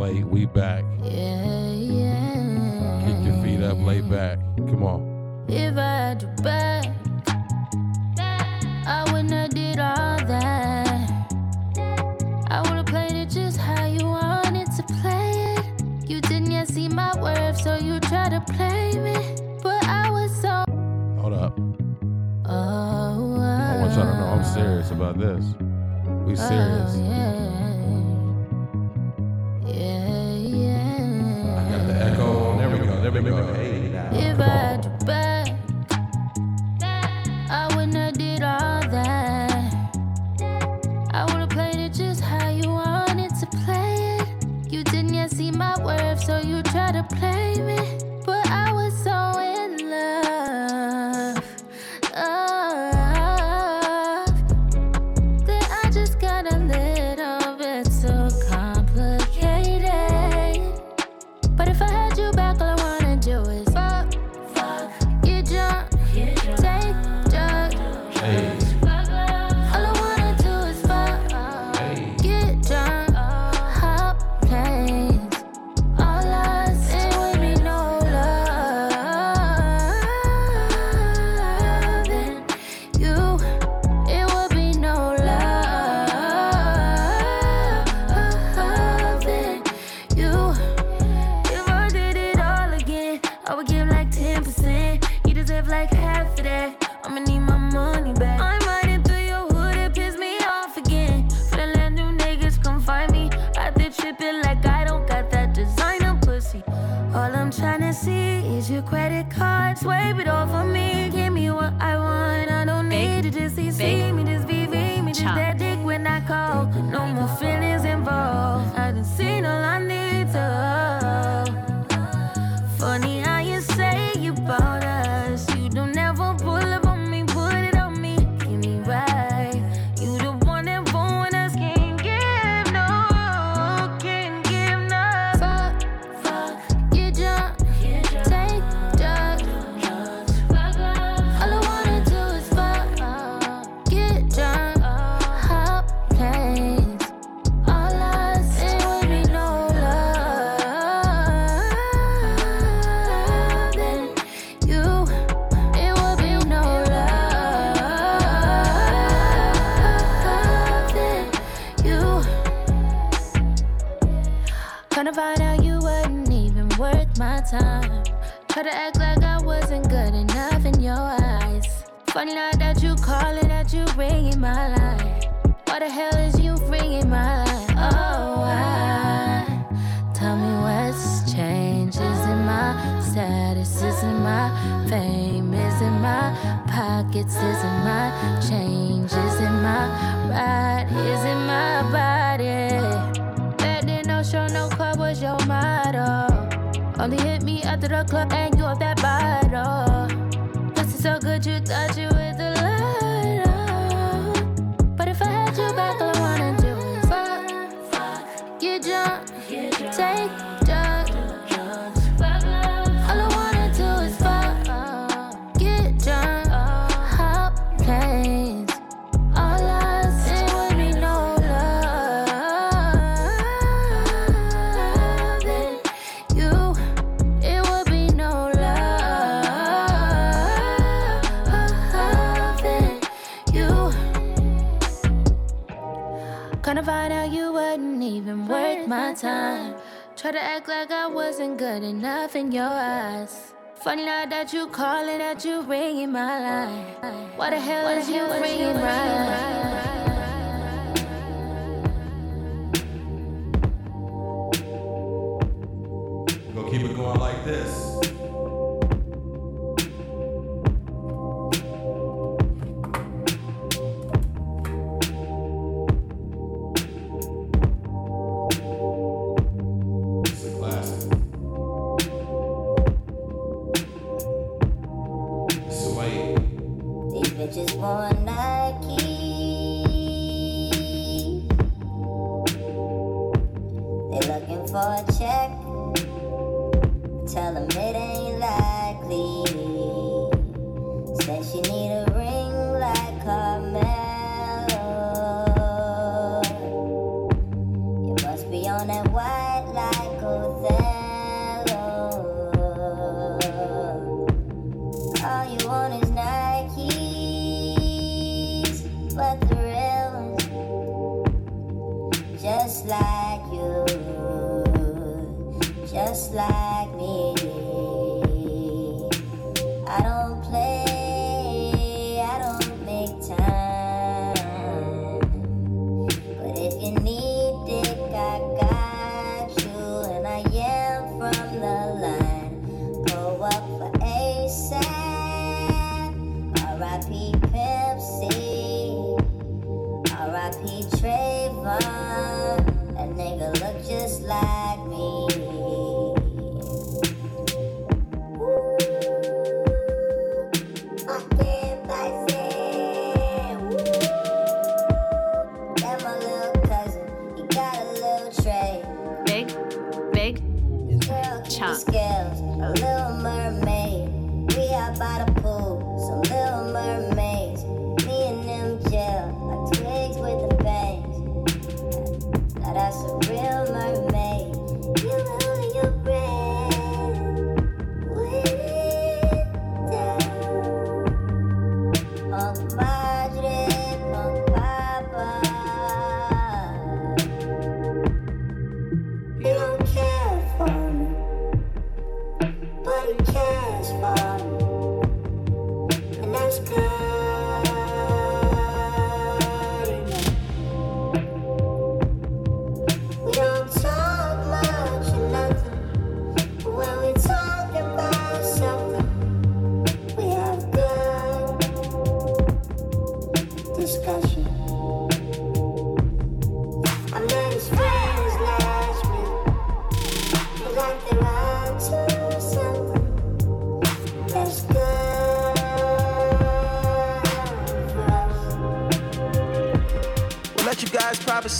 late. We back. Yeah, yeah. Kick your feet up, lay back. Come on. If I had you back, I wouldn't have did all that. I would've played it just how you wanted to play it. You didn't yet see my worth, so you tried to play me. But I was so. Hold up. Oh, I want y'all to know I'm serious about this. We oh, serious. Oh. Yeah, back, is your credit card. Swipe it off of me. Give me what I want. I don't need to just see, see me, just VV me, just that dick when I call. No more feelings involved. I done seen all I need to. To act like I wasn't good enough in your eyes. Funny now that you calling, that you ringing my line. Why the hell is you ringing my line? Oh, why? Tell me what's changed. Is it my status? Is it my fame? Is it my pockets? Is it my change? Is it my ride? Is it my body? Only hit me after the club and you off that bottle. Pussy so good, you thought you was the Kinda find out you wasn't even worth my time. Try to act like I wasn't good enough in your eyes. Funny now that you calling, that you ringing my line. Why the hell is you ringing my line? Keep it going like this.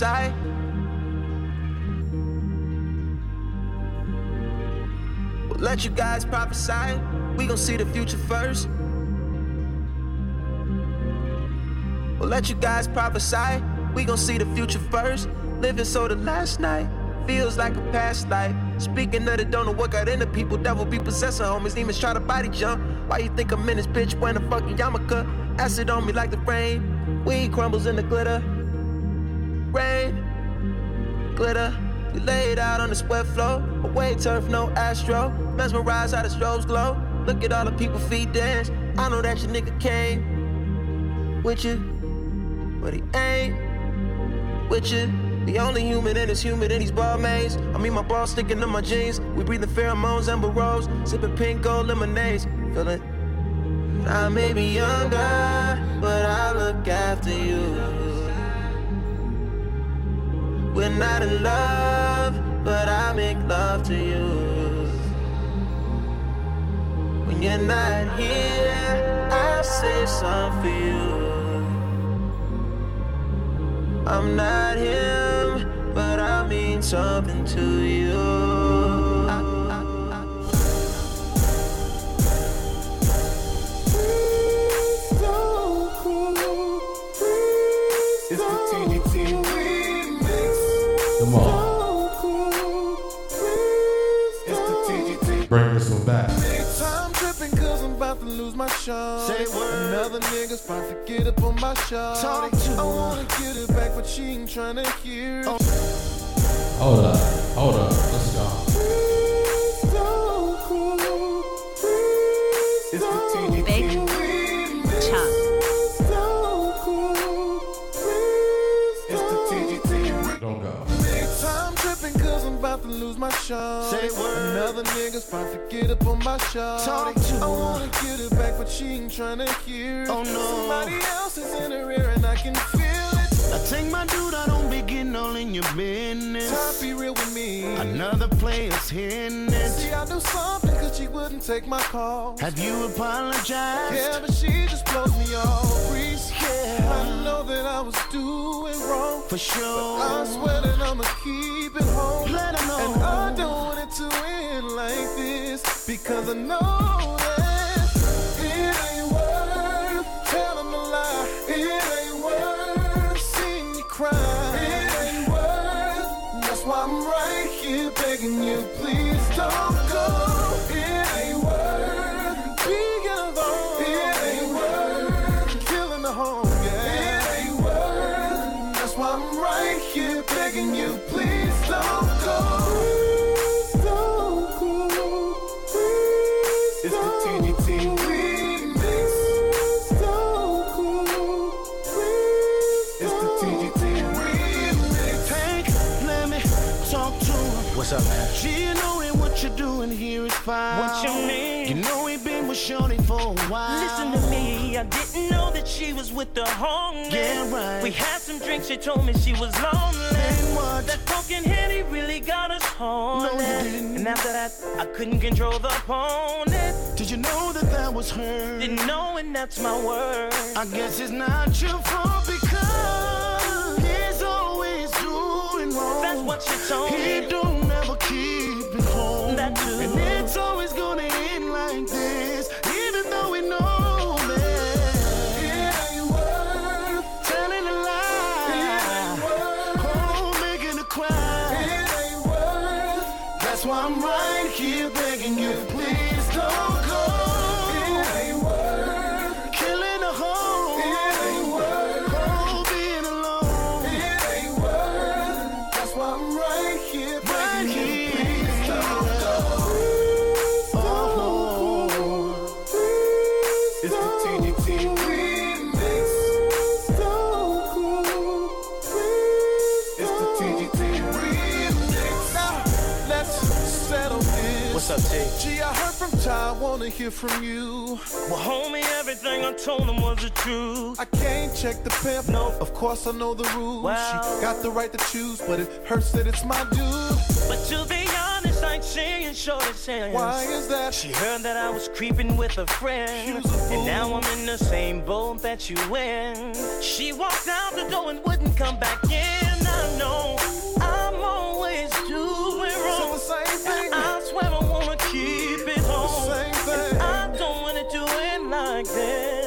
We'll let you guys prophesy. We gon' see the future first. We'll let you guys prophesy. We gon' see the future first. Living so the last night feels like a past life. Speaking of the don't know what got into people, devil be possessing homies, demons try to body jump. Why you think I'm in this bitch wearing a fucking yarmulke? Acid on me like the rain, weed crumbles in the glitter glitter. We laid out on the sweat floor, away turf, no astro. Mesmerized how the strobes glow. Look at all the people feet dance. I know that your nigga came with you, but he ain't with you. The only human in this human in these Balmains. I mean, my balls sticking to my jeans. We breathing pheromones and rose, sipping pink gold lemonades. Feeling I may be younger, but I look after you. We're not in love, but I make love to you. When you're not here, I say something for you. I'm not him, but I mean something to you. Bring this one back. Time tripping cause I'm about to lose my shot. Say word. Another nigga's about to get up on my shot. Talk to I wanna get it back, but she ain't trying to hear. Oh. Hold up, hold up, let's go. It's the cause I'm about to lose my shot. Say word. Another nigga's about to get up on my shot. Talk to I wanna get it back, but she ain't trying to hear. Oh no. Somebody else is in her ear and I can feel it. Take my dude, I don't be getting all in your business. Time be real with me. Another player's hitting it. See, I do something cause she wouldn't take my call. Have you apologized? Yeah, but she just blows me off. Reese, yeah. I know that I was doing wrong. For sure. But I swear that I'ma keep it home. Let her know. And I don't want it to end like this because I know that I didn't know that she was with the homeless. Yeah, right. We had some drinks, she told me she was lonely. Then what? That broken Henny really got us horny. No, you didn't. And after that, I couldn't control the opponent. Did you know that that was her? Didn't know, and that's my word. I guess it's not your fault because he's always doing wrong. That's what she told He me. don't ever keep it home. That too. And it's always gonna wanna hear from you. Well, homie, everything I told him was the truth. I can't check the pimp. No. Of course I know the rules. Wow. She got the right to choose, but it hurts that it's my dude. But to be honest, I ain't seeing shorty chance. Why is that? She heard that I was creeping with a friend. A. And now I'm in the same boat that you in. She walked out the door and wouldn't come back in. Like this.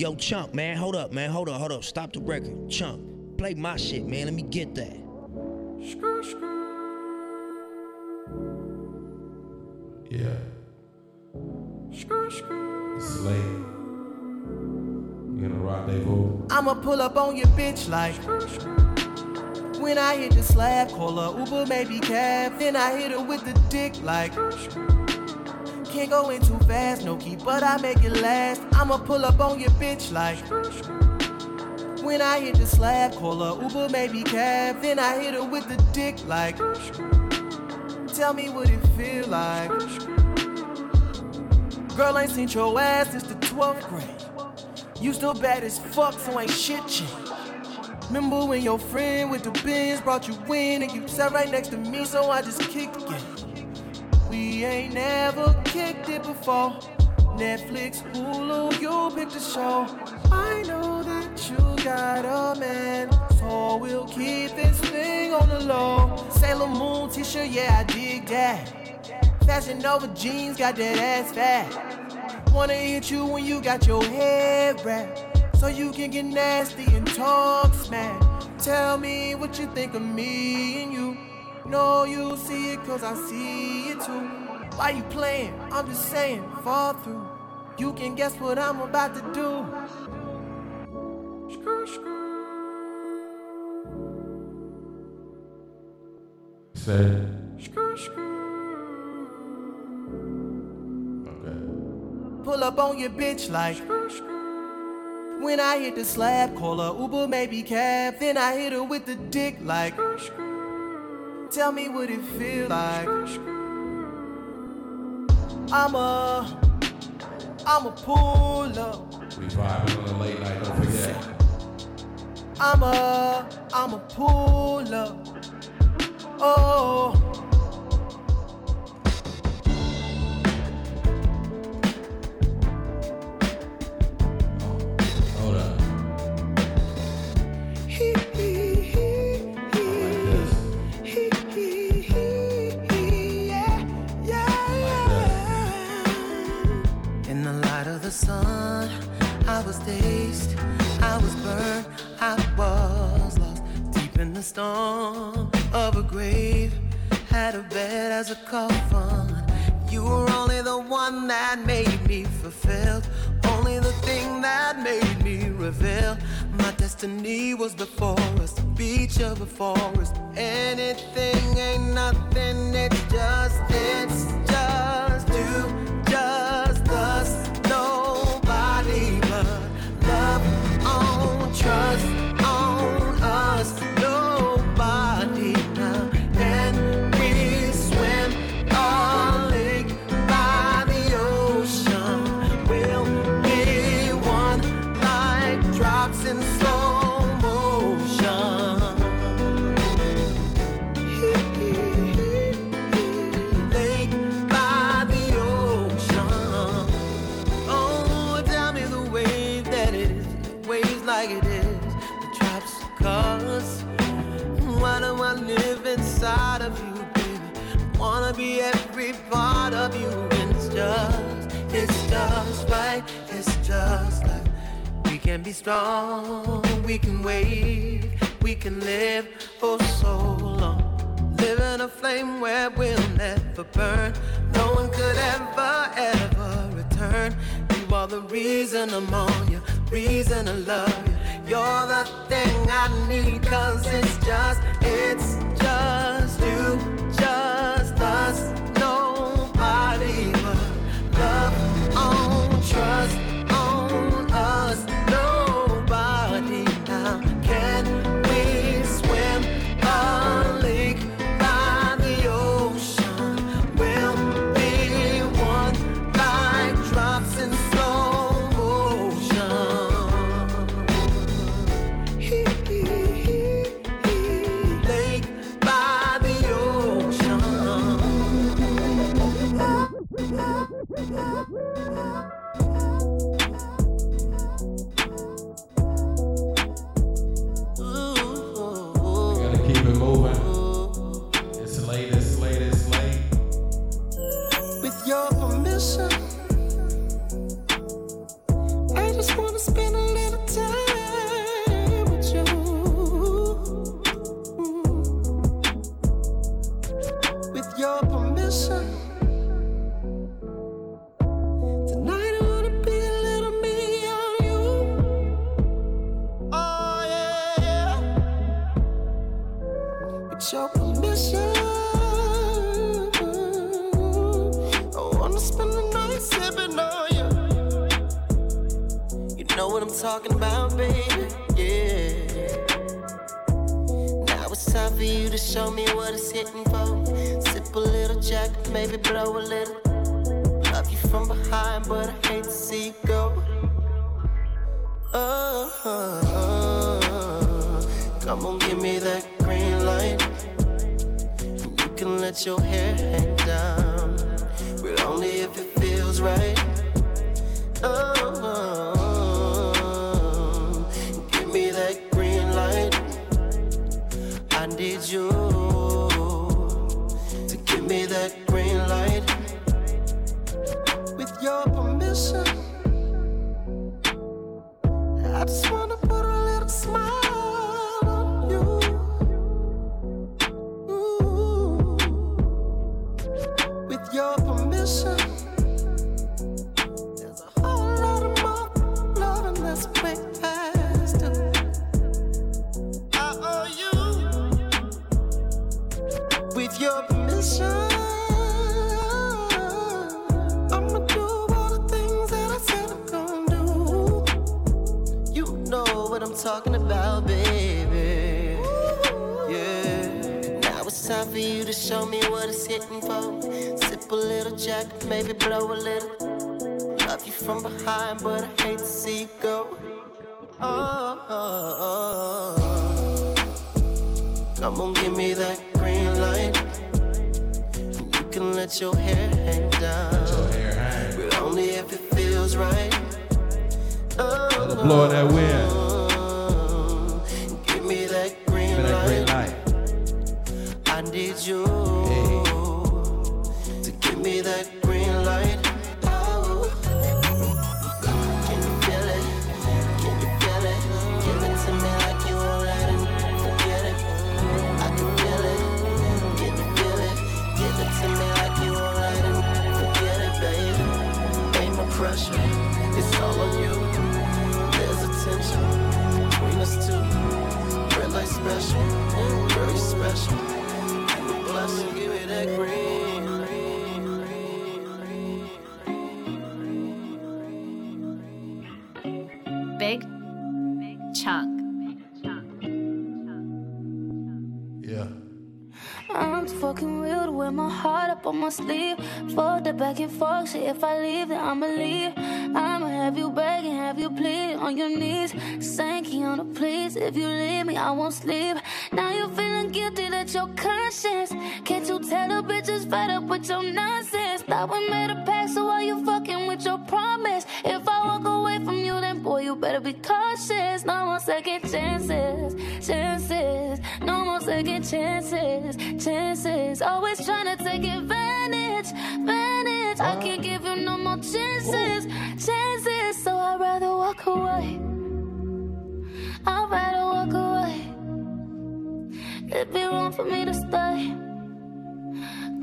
Yo, Chunk, man, hold up, man, hold up, hold up. Stop the record. Chunk, play my shit, man. Let me get that. Yeah. It's late. You in a rendezvous? I'ma pull up on your bitch like When I hit the slab, call her Uber, maybe cab Then I hit her with the dick like Can't go in too fast, no key, but I make it last I'ma pull up on your bitch like When I hit the slab, call her Uber, maybe cab Then I hit her with the dick like Tell me what it feel like Girl ain't seen your ass since the 12th grade you still bad as fuck, so ain't shit changed. Remember when your friend with the bins brought you in and you sat right next to me, so I just kicked game. We ain't never kicked it before. Netflix, Hulu, you pick the show. I know that you got a man, so we'll keep this thing on the low. Sailor Moon t-shirt, yeah, I dig that. Fashion Nova jeans, got that ass fat. Wanna hit you when you got your head wrapped. So you can get nasty and talk smack. Tell me what you think of me and you. Know you see it cause I see it too. Why you playing? I'm just saying, fall through. You can guess what I'm about to do. Said. Okay. Pull up on your bitch like When I hit the slab, call her Uber, maybe cab Then I hit her with the dick like Tell me what it feel like. I'ma I'ma pull up. We vibing on the late night, don't forget. I'ma I'ma pull up. Oh sun, I was dazed, I was burned, I was lost deep in the storm of a grave. Had a bed as a coffin. You were only the one that made me fulfilled, only the thing that made me reveal. My destiny was before us, beach of a forest. Anything ain't nothing, it's can be strong, we can wait, we can live for so long. Live in a flame where we'll never burn. No one could ever, ever return. You are the reason I'm on you, reason I love you. You're the thing I need, cause it's just, it's just Gotta time for you to show me what it's hitting for. Sip a little jack, maybe blow a little. Love you from behind, but I hate to see you go. Oh, oh, oh. Come on, give me that green light. You can let your hair hang down, but only if it feels right. Oh, Blowing that wind. You to give me that green light. Can you feel it? Can you feel it? Give it to me like you won't it. Forget it. I can feel it. Can you feel it? Give it to me like you it. Forget it, baby. Ain't no pressure. It's all on you. There's between us two. Special. On my the back and forth, shit. If I leave, then I'ma leave. I'ma have you begging, have you pleading on your knees. Sanky on the please. If you leave me, I won't sleep. Now you're feeling guilty that your conscience. Can't you tell the bitches fed up with your nonsense? Thought we made a pact, so why you fucking with your promise? If I walk away from you, you better be cautious. No more second chances, chances. No more second chances, chances. Always trying to take advantage, advantage. I can't give you no more chances, chances. So I'd rather walk away. I'd rather walk away. It'd be wrong for me to stay.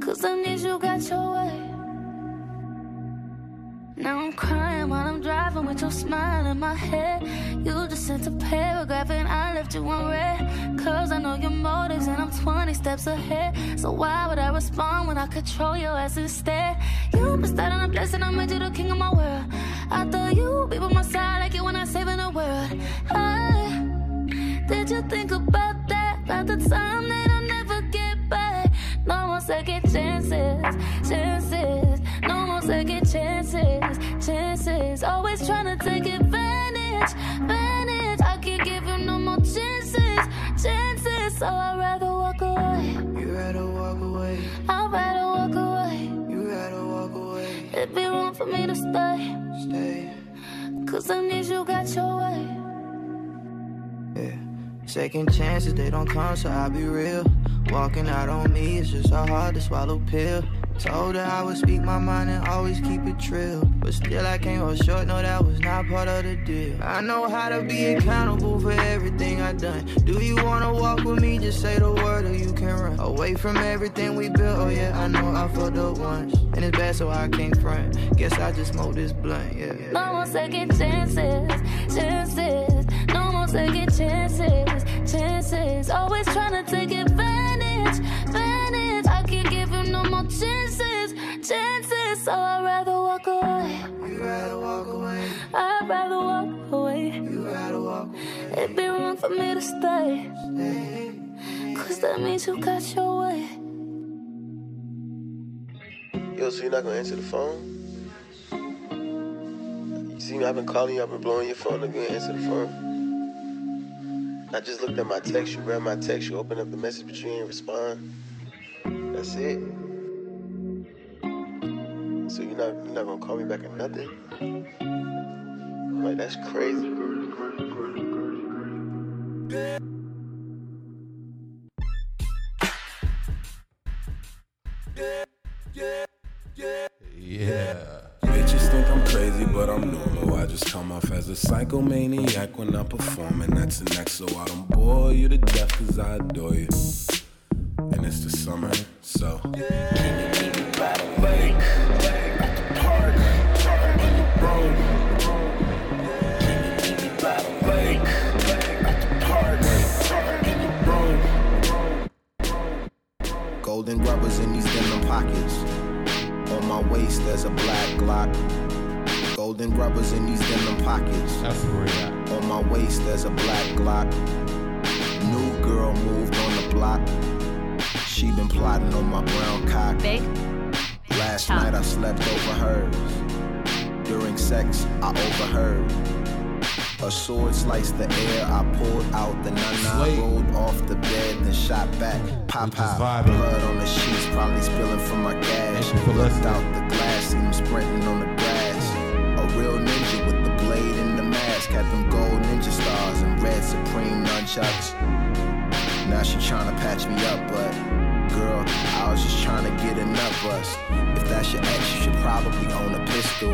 Cause I need you got your way. Now I'm crying while I'm driving with your smile in my head. You just sent a paragraph and I left you on red. Cause I know your motives and I'm 20 steps ahead. So why would I respond when I control your ass instead? You out on a blessing, I made you the king of my world. I thought you'd be by my side like you when I'm saving the world. I, did you think about that? About the time that I'll never get back? No more second chances, chances. Second chances, chances. Always trying to take advantage, advantage. I can't give you no more chances, chances. So I'd rather walk away. You rather walk away. I'd rather walk away. You rather walk away. It'd be wrong for me to stay. Stay. Cause I need you got your way. Second chances, they don't come, so I'll be real. Walking out on me, it's just a hard to swallow pill. Told her I would speak my mind and always keep it trill. But still, I came up short, no, that was not part of the deal. I know how to be accountable for everything I done. Do you wanna walk with me? Just say the word or you can run. Away from everything we built, oh yeah, I know I fucked up once. And it's bad, so I can't front. Guess I just smoke this blunt, yeah. No more second chances, chances. More second chances, chances. Always trying to take advantage, advantage. I can't give you no more chances, chances. So I'd rather walk away. You rather walk away. I'd rather walk away. You rather walk away. It'd be wrong for me to stay. Cause that means you got your way. Yo, so you're not gonna answer the phone? You see me, I've been calling you, I've been blowing your phone, if you answer the phone. I just looked at my text, you read my text, you opened up the message, but you ain't respond. That's it. So you're not you're not gonna call me back or nothing? I'm like, that's crazy. Yeah. Bitches think I'm crazy, but I'm normal. I just come off as a psychomaniac when I'm performing. That's the next, so I don't bore you to death, cause I adore you. And it's the summer, so. Can you meet me by the lake? Golden rubbers in these denim pockets. On my waist, there's a black Glock. Golden rubbers in these denim pockets. That's real. On my waist, there's a black Glock. New girl moved on the block. She been plotting on my brown cock. Big Last Chunk. night I slept over hers. During sex, I overheard. A sword sliced the air. I pulled out the nana, Slate. rolled off the bed, then shot back. Pop We pop. Blood on the sheets, probably spilling from my gash. Thank Looked out the glass, seen him sprinting on the Had them gold ninja stars and red supreme nunchucks. Now she tryna patch me up, but girl, I was just tryna get enough bust. If that's your ex, you should probably own a pistol.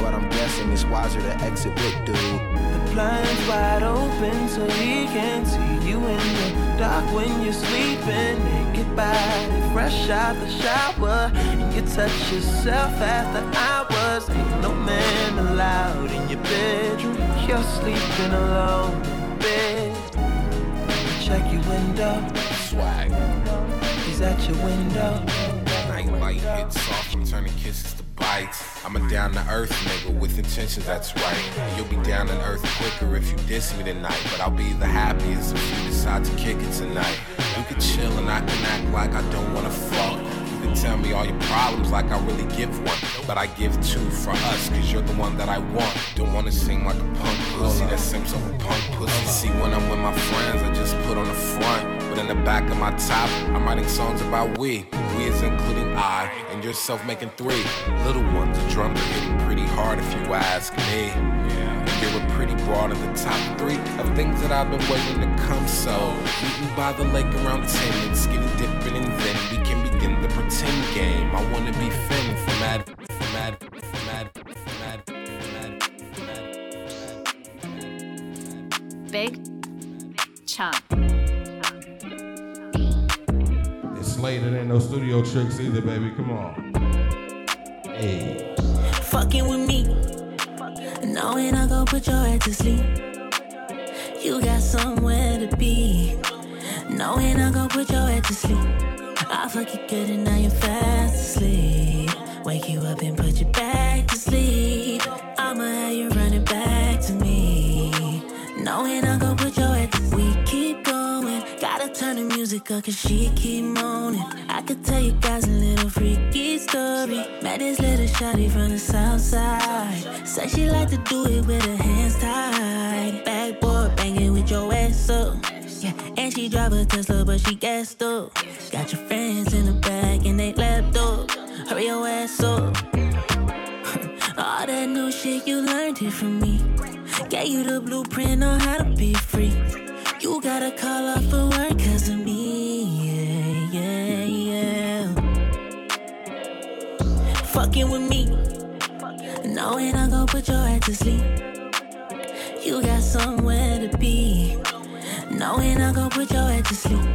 But I'm guessing it's wiser to exit with dude. The blinds wide open so he can see you in the dark when you're sleeping. Naked body, fresh out the shower, and you touch yourself after hours. Ain't no man allowed in your bedroom. You're sleeping alone in bed. Check your window, Swag. he's at your window. Nightlight hits soft, I'm turning kisses to bites. I'm a down to earth nigga with intentions, that's right. You'll be down to earth quicker if you diss me tonight. But I'll be the happiest if you decide to kick it tonight. You can chill and I can act like I don't wanna fuck tell me all your problems like I really give one. But I give two for us, cause you're the one that I want. Don't wanna sing like a punk pussy that seems punk pussy. See, when I'm with my friends, I just put on the front. But in the back of my top, I'm writing songs about we. We is including I, and yourself making three. Little ones, a drummer hitting pretty hard if you ask me. Yeah. You were pretty broad in the top three of things that I've been waiting to come. So, meet me by the lake around 10 it's getting different, and then we can be 10 game. I wanna be Finn from Mad, from Mad, from Mad, from from Big chump. It's late, it ain't no studio tricks either, baby. Come on. Hey. Fucking with me. Knowing I go put your head to sleep. You got somewhere to be. Knowing I go put your head to sleep. I fuck you good and now you're fast asleep. Wake you up and put you back to sleep. I'ma have you running back to me. Knowing I'm gonna put your head We keep going. Gotta turn the music up cause she keep moaning. I could tell you guys a little freaky story. Met this little shawty from the south side. Said she like to do it with her hands tied. Backboard banging with your ass up. She drive a Tesla, but she gassed up. Got your friends in the back and they lapped up. Hurry your ass up. All that new shit you learned here from me. Gave you the blueprint on how to be free. You gotta call off for work cause of me. Yeah, yeah, yeah. Fucking with me. Knowing I'm gonna put your head to sleep.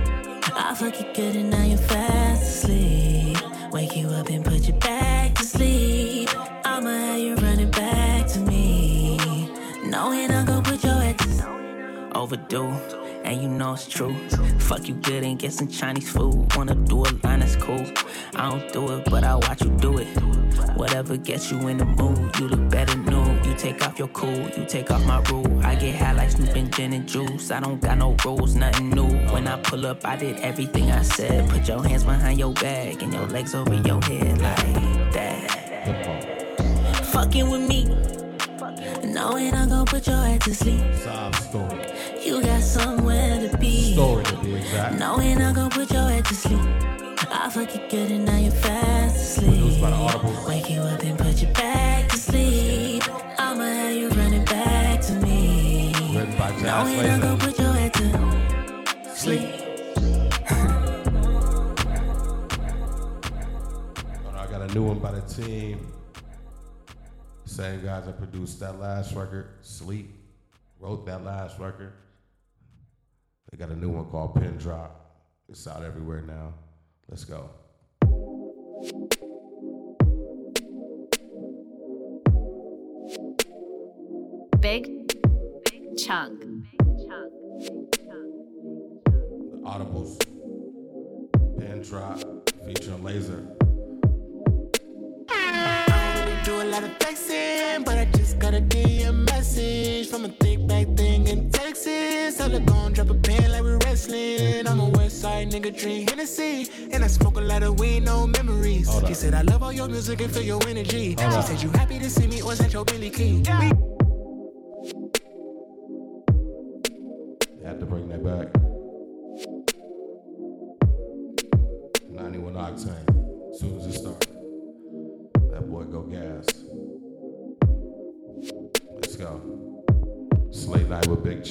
I fuck you good and now you're fast asleep. Wake you up and put you back to sleep. I'ma have you running back to me. Knowing I'm gonna put your head to sleep. Overdue, and you know it's true. Fuck you good and get some Chinese food. Wanna do a line that's cool. I don't do it, but I watch you do it. Whatever gets you in the mood, you look better new. Take off your cool, you take off my rule. I get high like Snoop and gin and juice. I don't got no rules, nothing new. When I pull up, I did everything I said. Put your hands behind your back and your legs over your head like that. Fucking with me. Knowing I'm gonna put your head to sleep. Sob story. You got somewhere to be. Story to be exact. Knowing I'm gonna put your head to sleep. I fuck you good and now you're fast asleep. Wake you up and put you back to sleep. Written by Jazz Knowing I'm Laser. gonna put your head to sleep. I got a new one by the team. Same guys that produced that last record, Sleep, wrote that last record. They got a new one called Pin Drop. It's out everywhere now. Let's go. Big chunk. The Audibles. Pin Drop featuring Laser. Do a lot of texting, but I just got a DM message from a thick back thing in Texas. Tell her gon' drop a pin like we wrestling. I'm a West Side nigga, drink Hennessy, and I smoke a lot of weed, no memories. She said I love all your music and feel your energy. Hold she up. said you happy to see me, was that your Billy Key? We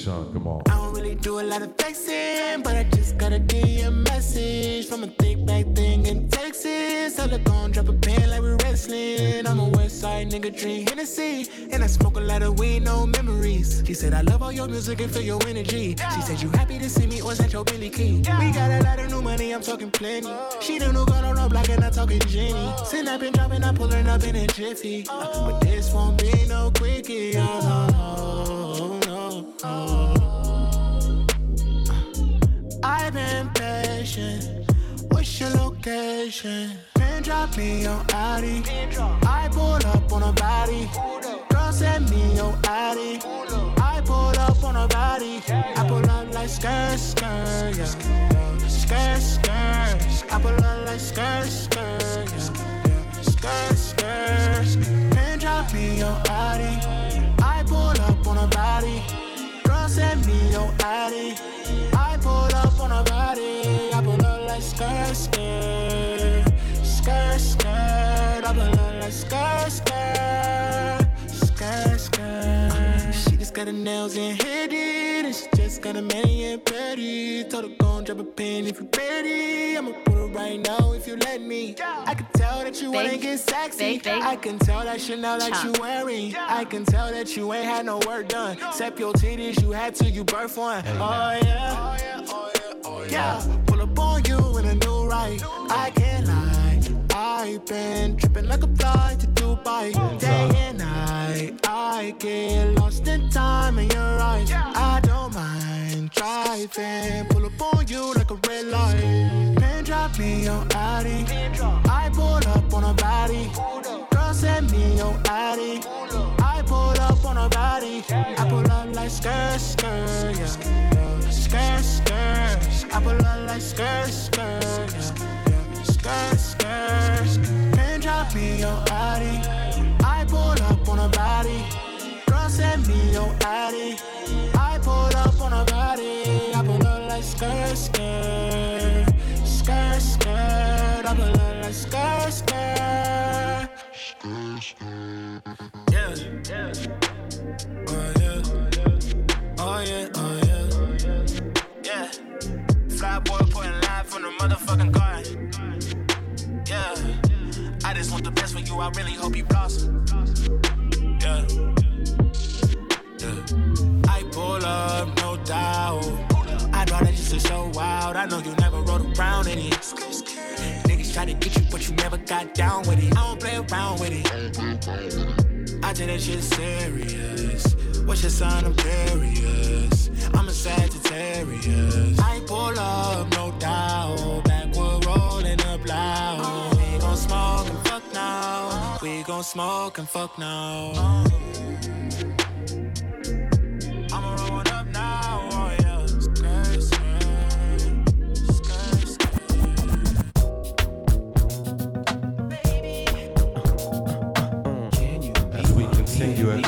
Chunk. Come on. I don't really do a lot of texting, but I just got a DM message from a thick back thing in Texas. Tell her gon' drop a pin like we're wrestling. I'm a West Side nigga, drink Hennessy, and I smoke a lot of weed, no memories. She said I love all your music and feel your energy. She said you happy to see me, was that your Billy Key? We got a lot of new money, I'm talking plenty. She the new girl on the block and I'm talking Jenny. Sitting up and dropping, I'm pulling up in a jiffy. Uh, but this won't be no quickie, no, no. I've been patient. What's your location? Man, drop me your ID. I pull up on a body. Girl, send me your ID. I pull up on a body. I pull up like skirt, skirt, yeah. Skirt, skirt. I pull up like skirt, skirt, yeah. Skirt, skirt. Man, drop me your ID. I pull up on a body. Send me your ID. I pull up on a body. I pull up like skirt, skirt. Skirt, skirt. I pull up like skirt, skirt. Skirt, skirt. She just got her nails in headed. And she just got a mani and pedi. Told her go and drop a pin if you ready. I'ma put it right now if you let me. I can tell that you wanna get sexy. big, big I can tell that Chanel that you wearing. I can tell that you ain't had no work done. Except your titties, you had till you birth one. Oh yeah. Been tripping like a fly to Dubai. Day and night, I get lost in time in your eyes. I don't mind driving, pull up on you like a red light. Man, drop me your Addy. I pull up on a body. Girl, send me your Addy. I pull up on a body. I pull up like skirt, skirt, yeah. Skirt, skirt. I pull up like skirt, skirt, yeah. Skirt, skirt. Man, drop me your Addy. I pull up on a body. Girl, send me your Addy. I pull up on a body. I pull up like skirt, skirt. Skirt, skirt. I pull up like skirt, skirt. Yeah, yeah. Oh yeah. Oh yeah, oh yeah. Yeah. Fly boy putting live from the motherfucking car. Yeah. I just want the best for you. I really hope you blossom. Yeah. Yeah. I pull up, no doubt. I'd rather just to show out. I know you never rode around in it. Niggas try to get you, but you never got down with it. I don't play around with it. I take that shit serious. What's your sign? I'm curious. I'm a Sagittarius. I pull up, no doubt. Backward rolling up loud. We gon' smoke and fuck now. We gon' smoke and fuck now. I'ma roll it up now. Oh yeah. Skirt, skirt. Skirt, skirt. As we continue it.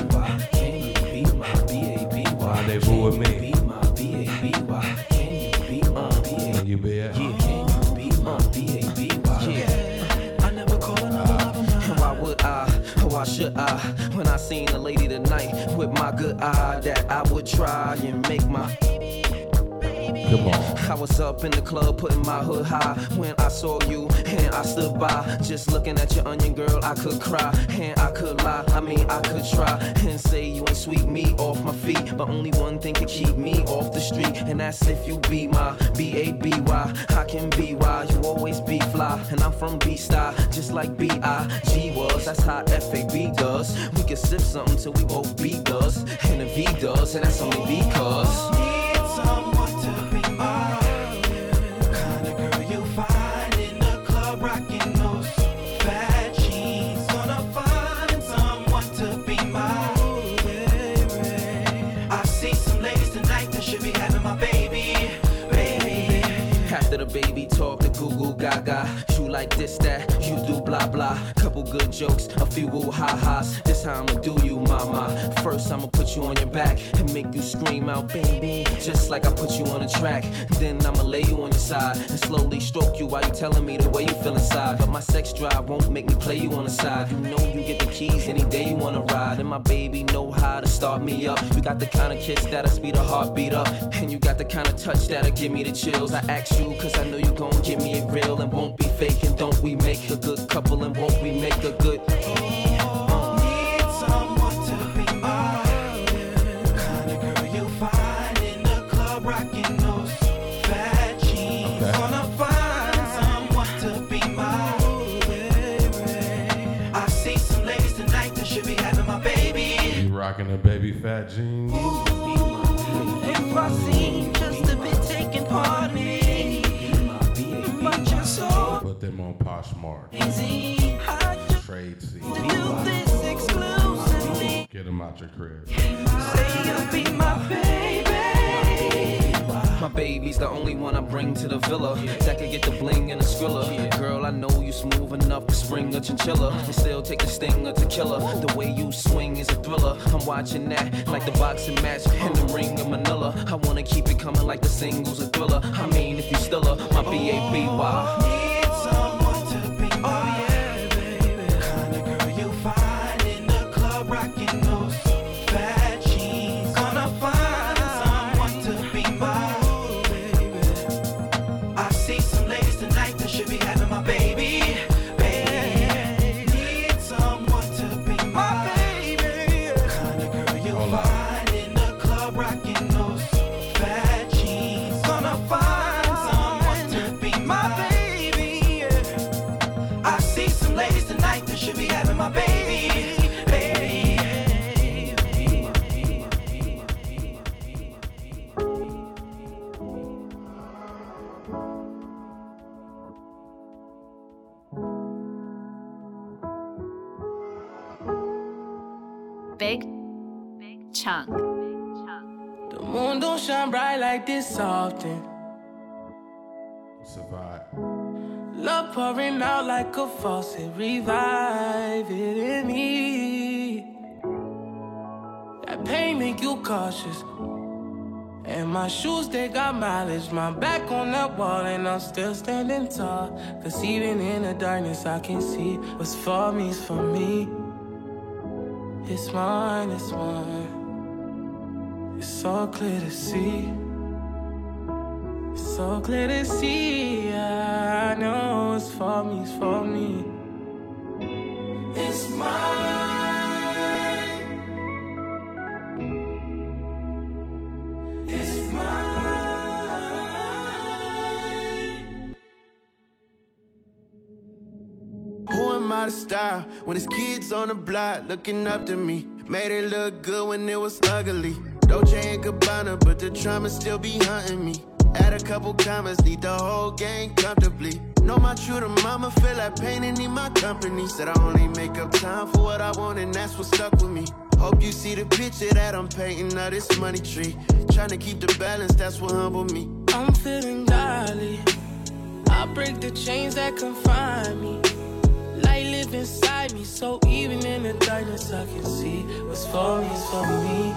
Rendezvous with me. Should When I seen a lady tonight with my good eye, that I would try and make my. Come on. I was up in the club putting my hood high when I saw you and I stood by. Just looking at your onion girl, I could cry and I could lie. I mean, I could try and say you ain't sweep me off my feet. But only one thing could keep me off the street, and that's if you be my B A B Y. I can be why you always be fly, and I'm from B style, just like B I G was. That's how F A B does. We can sip something till we both B does, and the V does, and that's only because. Talk, the goo goo gaga. Like this, that, you do blah blah. Couple good jokes, a few woo ha ha's. This how I'ma do you, mama. First I'ma put you on your back and make you scream out, baby. Just like I put you on a track. Then I'ma lay you on your side and slowly stroke you while you telling me the way you feel inside. But my sex drive won't make me play you on the side. You know you get the keys any day you wanna ride. And my baby know how to start me up. You got the kind of kiss that'll speed a heartbeat up. And you got the kind of touch that'll give me the chills. I ask you cause I know you gon' give me it real and won't be fake. And don't we make a good couple and won't we make a good? Need someone to be my kind of girl them on Poshmark. Trade exclusively. Get them out your crib. Say you'll be my baby. My baby's the only one I bring to the villa that could get the bling and the skrilla. Girl, I know you smooth enough to spring a chinchilla and still take the sting of tequila. The way you swing is a thriller. I'm watching that like the boxing match in the ring of Manila. I wanna keep it coming like the singles a thriller. I mean, if you still a my B A B Y. this often. Survive. Love pouring out like a faucet, revive it in me. That pain make you cautious. And my shoes, they got mileage. My back on that wall, and I'm still standing tall. Cause even in the darkness, I can see what's for me is for me. It's mine, it's mine. It's so clear to see. So clear to see. I know it's for me, it's for me. It's mine. It's mine. Who am I to style when it's kids on the block looking up to me? Made it look good when it was ugly. Dolce and Gabbana, but the trauma still be hunting me. Add a couple commas, lead the whole gang comfortably. Know my true to mama, feel like pain and need my company. Said I only make up time for what I want, and that's what stuck with me. Hope you see the picture that I'm painting of this money tree. Trying to keep the balance, that's what humbled me. I'm feeling godly. I break the chains that confine me. Light live inside me, so even in the darkness, I can see what's for me is for me.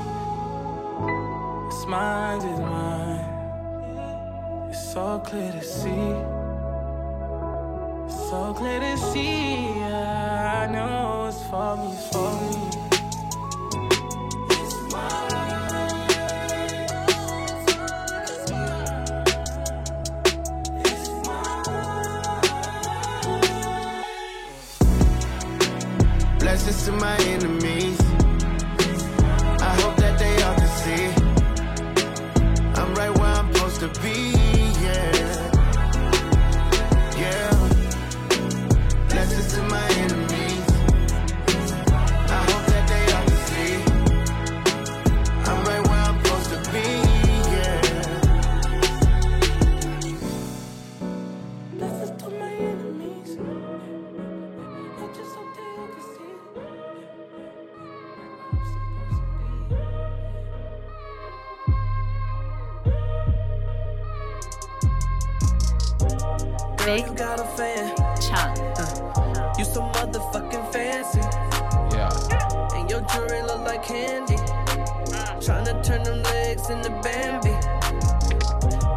What's mine is mine. It's so clear to see. It's so clear to see. I know it's for me, it's for me. Blessings to my enemies. Big you got a fan. Chunk. You so motherfucking fancy. Yeah. And your jewelry look like candy. Tryna turn them legs into Bambi.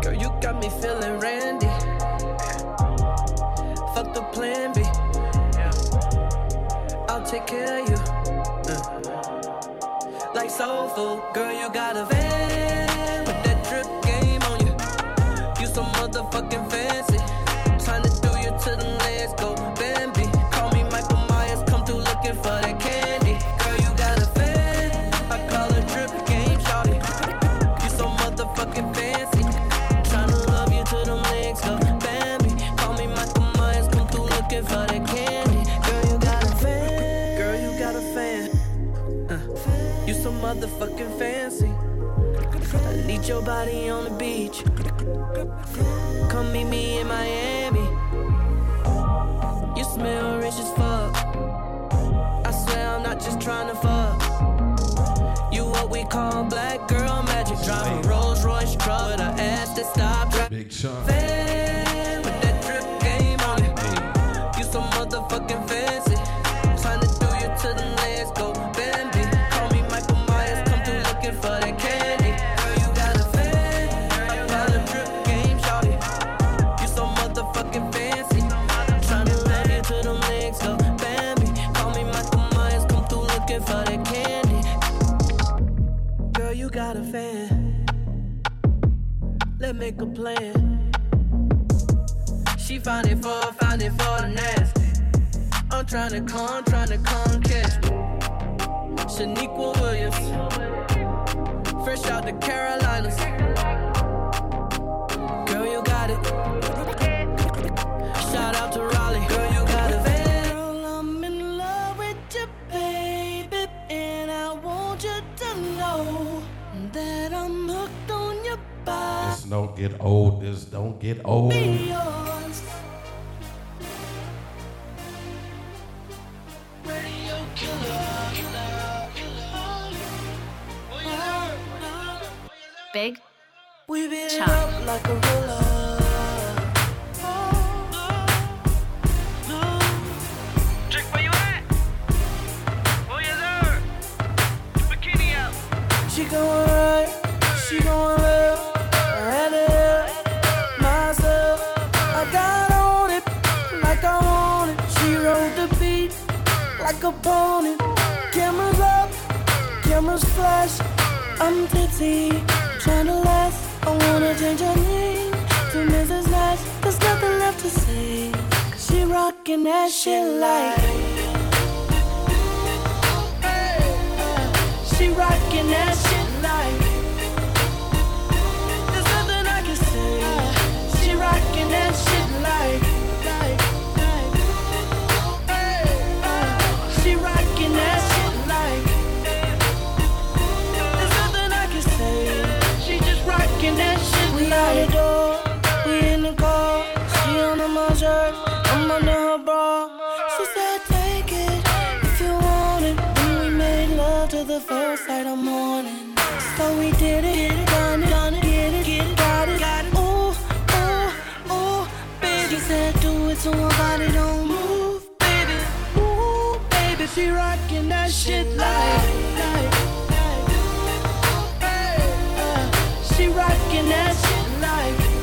Girl, you got me feeling Randy. Fuck the plan B. I'll take care of you. Uh. Like soul food, girl, you got a van with that drip game on you. You so motherfucking fancy. To them legs go Bambi. Call me Michael Myers, come through looking for that candy. Girl, you got a fan. I call her drip game, shawty. You so motherfucking fancy. Tryna love you to them legs go Bambi. Call me Michael Myers, come through looking for that candy. Girl, you got a fan. Girl, you got a fan. Uh, you so motherfucking fancy. I need your body on the beach. Come meet me in Miami. Smell rich as fuck. I swear I'm not just trying to fuck. You what we call black girl magic. Driving Rolls Royce truck with her ass that stop. Big Sean. Fan with that drip game on it. You so motherfucking fancy. Make a plan. She found it for, found it for the nasty. I'm tryna come, tryna come catch me. Shaniqua Williams, fresh out the Carolinas. Get old. Rockin' that shit like.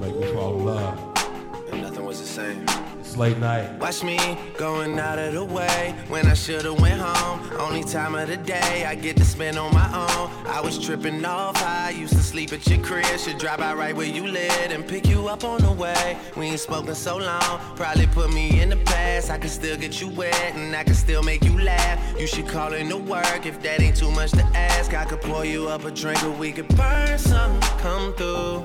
Too soon. Gonna make me fall in love. And nothing was the same. It's late night. Watch me going out of the way when I should've went home. Only time of the day I get to spend on my own. I was tripping off I used to sleep at your crib. Should drive by right where you live and pick you up on the way. We ain't spoken so long. Probably put me in the past. I can still get you wet and I can still make you laugh. You should call in to work if that ain't too much to ask. I could pour you up a drink or we could burn some. Come through,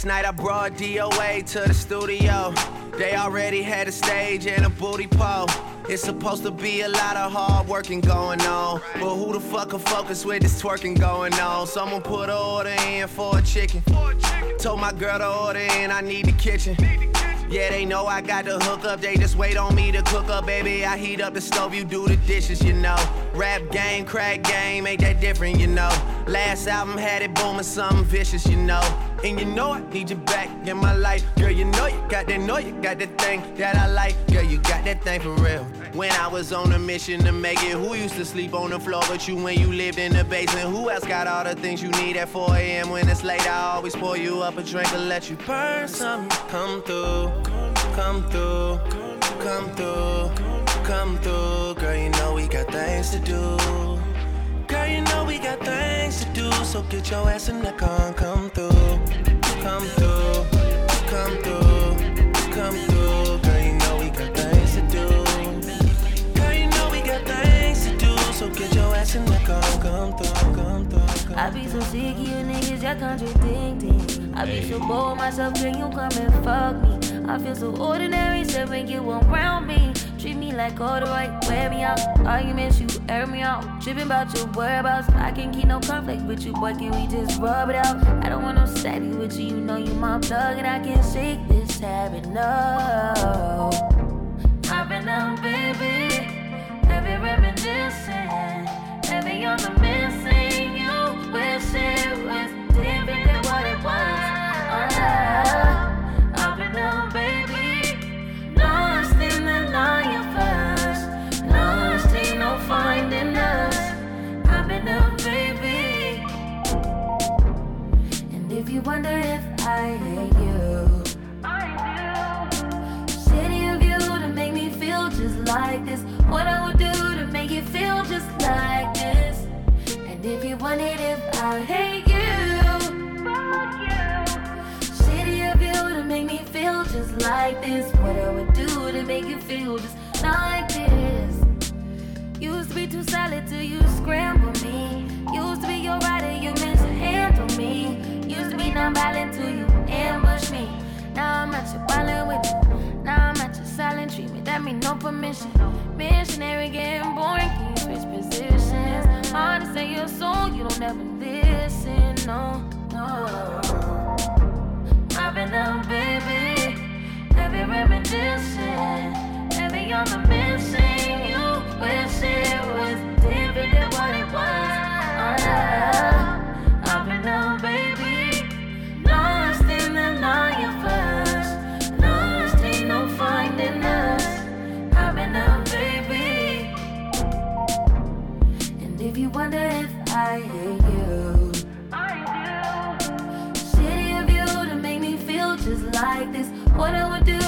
Last night I brought DOA to the studio. They already had a stage and a booty pole. It's supposed to be a lot of hard working going on. But who the fuck can focus with this twerking going on? Someone put an order in for a chicken. Told my girl to order in, I need the kitchen. Yeah, they know I got the hook up, they just wait on me to cook up, baby. I heat up the stove, you do the dishes, you know. Rap game, crack game, ain't that different, you know. Last album had it booming, something vicious, you know. And you know I need you back in my life. Girl, you know you got that, know you got that thing that I like. Girl, you got that thing for real. When I was on a mission to make it, who used to sleep on the floor but you when you lived in the basement? Who else got all the things you need at 4 a.m. when it's late? I always pour you up a drink and let you burn some. Come through, come through, come through, come through. Girl, you know we got things to do. Girl, you know we got things to do, so get your ass in the car, and come through, come through, come through, come through. Girl, you know we got things to do. Girl, you know we got things to do, so get your ass in the car, come through, come through. I be so sick you niggas, y'all contradicting. I be so bored myself, can you come and fuck me? I feel so ordinary, so when you around me. Like all the right, wear me out. Arguments, you air me out. Tripping about your whereabouts. I can't keep no conflict with you, boy. Can we just rub it out? I don't want no steady with you. You know you my plug, and I can't shake this habit. No. I've been down, baby. Just like this. What I would do to make you feel just like this. Used to be too solid till you scramble me. Used to be your rider, you meant to handle me. Used to be non-violent till you ambush me. Now I'm at your violent with you. Now I'm at your silent treatment. That mean no permission. Missionary getting boring, can you positions? Hard to say your soul, you don't ever listen. No, no. I've been down, baby. Missing. You it was different than what it was. I've been baby. Lost in the universe. Lost, ain't no finding us. I've been baby. And if you wonder if I hate you, shitty of you to make me feel just like this. What I would do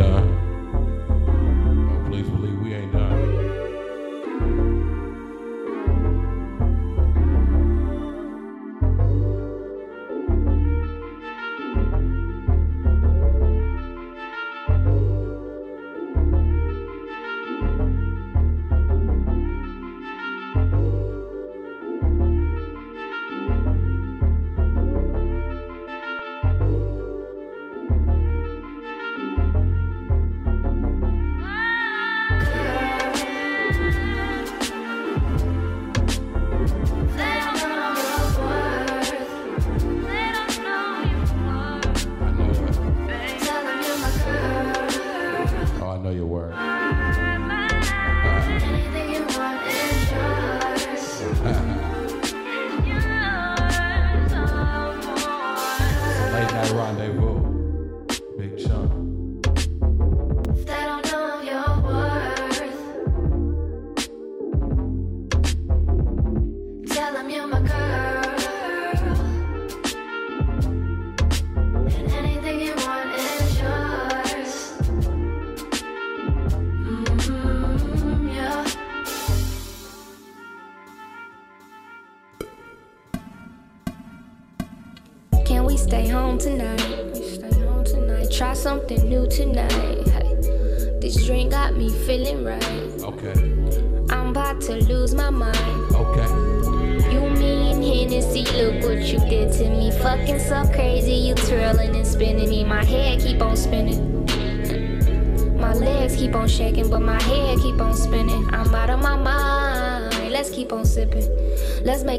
We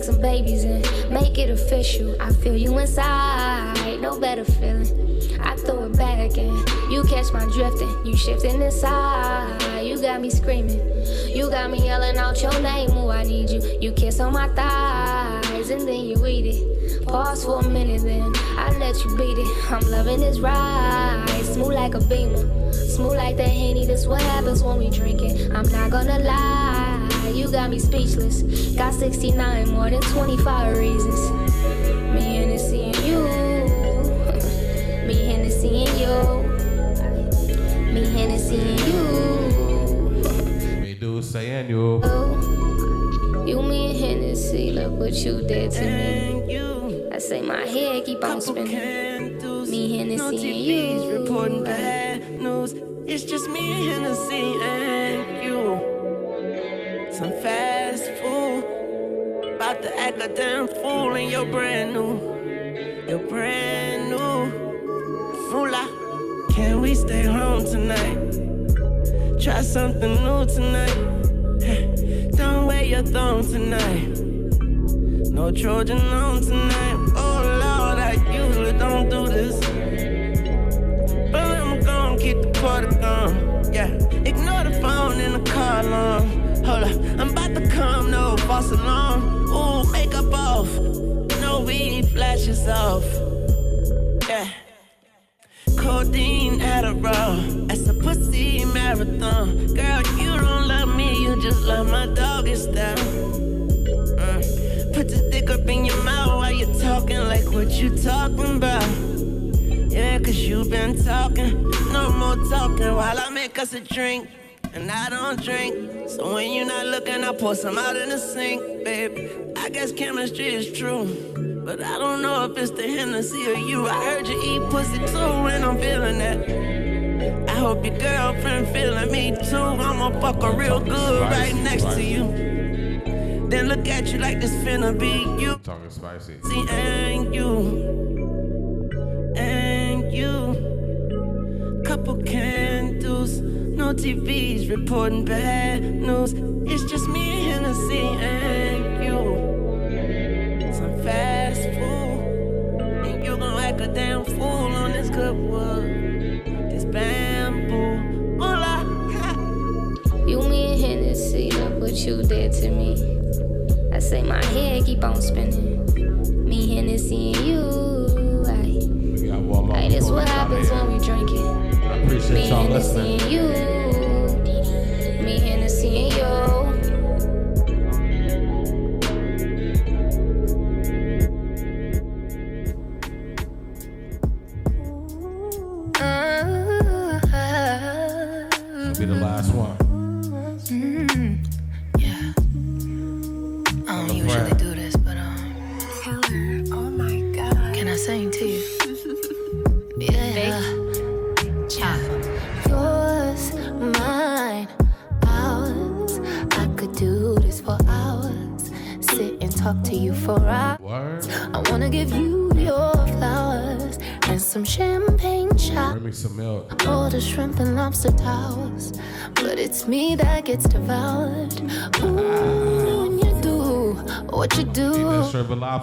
some babies and make it official. I feel you inside, no better feeling. I throw it back and you catch my drifting. You shifting inside, you got me screaming. You got me yelling out your name, oh I need you. You kiss on my thighs and then you eat it. Pause for a minute, then I let you beat it. I'm loving this ride, smooth like a beamer, smooth like that henny. This what happens when we drink it. I'm not gonna lie, you got me speechless. Got 69 more than 25 reasons. Me and Hennessy and you, me and Hennessy and you, me and Hennessy and you. Me do say annual. You mean Hennessy, look what you did to me. I say my head keep on spinning. Me Hennessy and you. reporting bad news. It's just me and Hennessy and you. Some fast food. About to act a damn fool and you're brand new. You're brand new. Fula. Can we stay home tonight? Try something new tonight. Don't wear your thong tonight. No Trojan on tonight. Oh Lord, I usually don't do this. But I'm gonna keep the party going. Yeah. Ignore the phone in the car alarm. Hold up, I'm about to come, no false alarm. Ooh, makeup off. No weed flashes off. Yeah. Codeine Adderall. That's a pussy marathon. Girl, you don't love me, you just love my doggy style. Mm. Put the dick up in your mouth while you're talking like what you talking about. Yeah, cause you been talking, no more talking while I make us a drink. And I don't drink. So when you're not looking, I pour some out in the sink, babe. I guess chemistry is true. But I don't know if it's the Hennessy or you. I heard you eat pussy too, and I'm feeling that. I hope your girlfriend feeling me too. I'ma fuck her real good right next to you. Then look at you like this finna be you. Talking spicy. See, and you, and you, couple candles, no TVs reporting bad news. It's just me and Hennessy and you. Some fast food, and you gon' act a damn fool on this good wood, this bamboo. Moolah, You mean Hennessy, look what you did to me. I say my head keep on spinning. Me Hennessy and you. Aye. Hey, this what happens when we drink it. I appreciate y'all listening.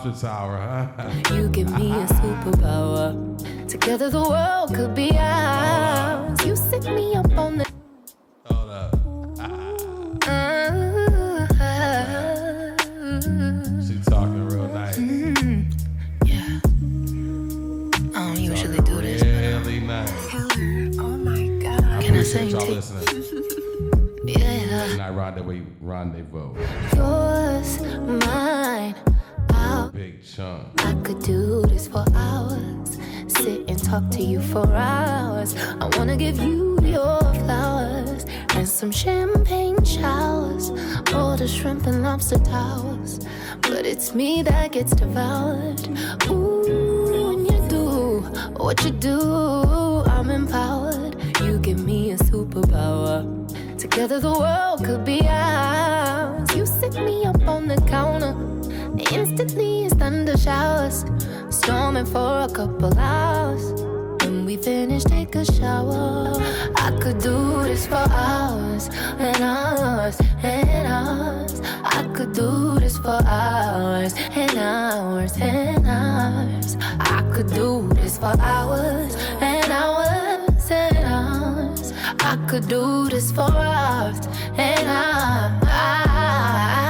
Shrimp and lobster tower, huh? You give me a superpower. Together the world could be ours. You sit me up on the. Hold up. She talking real nice. Mm-hmm. I don't usually do this. Really nice. Oh my god. Can I sing Y'all listening? Yeah. Night rendezvous. Rendezvous. Yours, mine. Big chunk. I could do this for hours. Sit and talk to you for hours. I wanna give you your flowers and some champagne showers. All the shrimp and lobster towers. But it's me that gets devoured. Ooh, when you do what you do, I'm empowered. You give me a superpower. Together the world could be ours. You sit me up on the counter. Instantly it's thunder showers. Storming for a couple hours. When we finish, take a shower. I could do this for hours and hours and hours. I could do this for hours and hours and hours. I could do this for hours and hours and hours. I could do this for hours and hours.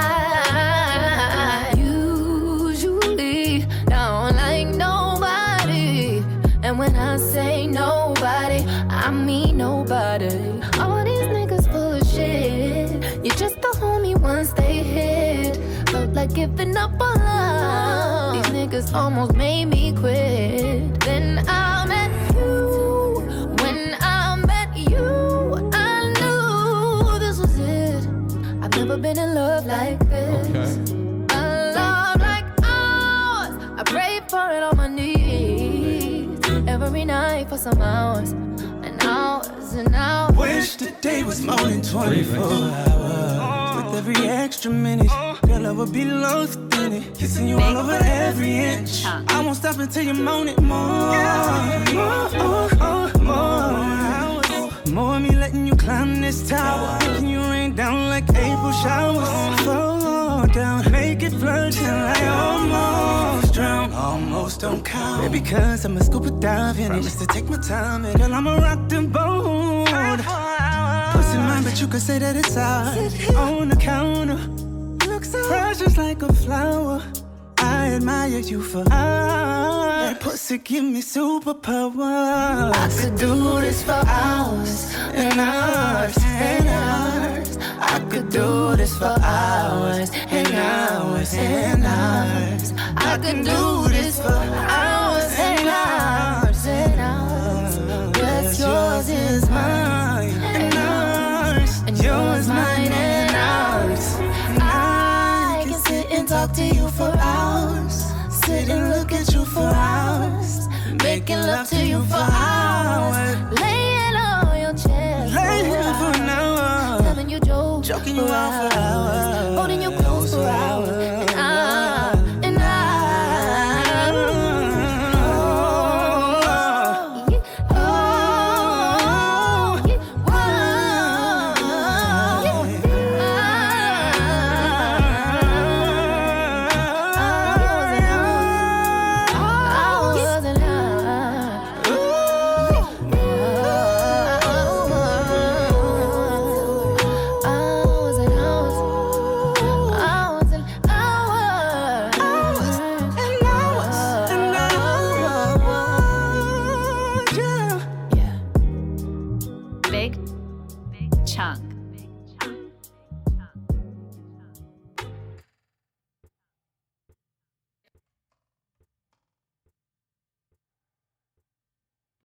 When I say nobody, I mean nobody. All these niggas full of shit. You're just a homie once they hit. Felt like giving up on love. These niggas almost made me quit. Then I met you. When I met you, I knew this was it. I've never been in love like this. A Every night for some hours. And hours and hours. Wish the day was more than 24 hours. With every extra minute, girl, I would be lost in it. Kissing you all over every inch. I won't stop until you moan it more. More, more, more. Don't count. Baby, cause I'm a scuba dive in it just to take my time. And girl, I'm a rock the boat. Pussy mine, but you could say that it's ours. On the counter, looks precious like a flower. I admire you for hours. That pussy give me superpower. I could do this for hours and hours and hours. I could do this for hours and hours and hours. I could do this for hours and hours and hours. What's yours is mine and ours. And yours mine and ours. I can sit and talk to you for hours. Sit and look at you for hours. Making love to you for hours. Laying on your chest. Laying for an hour. Telling you jokes. Joking you out for hours.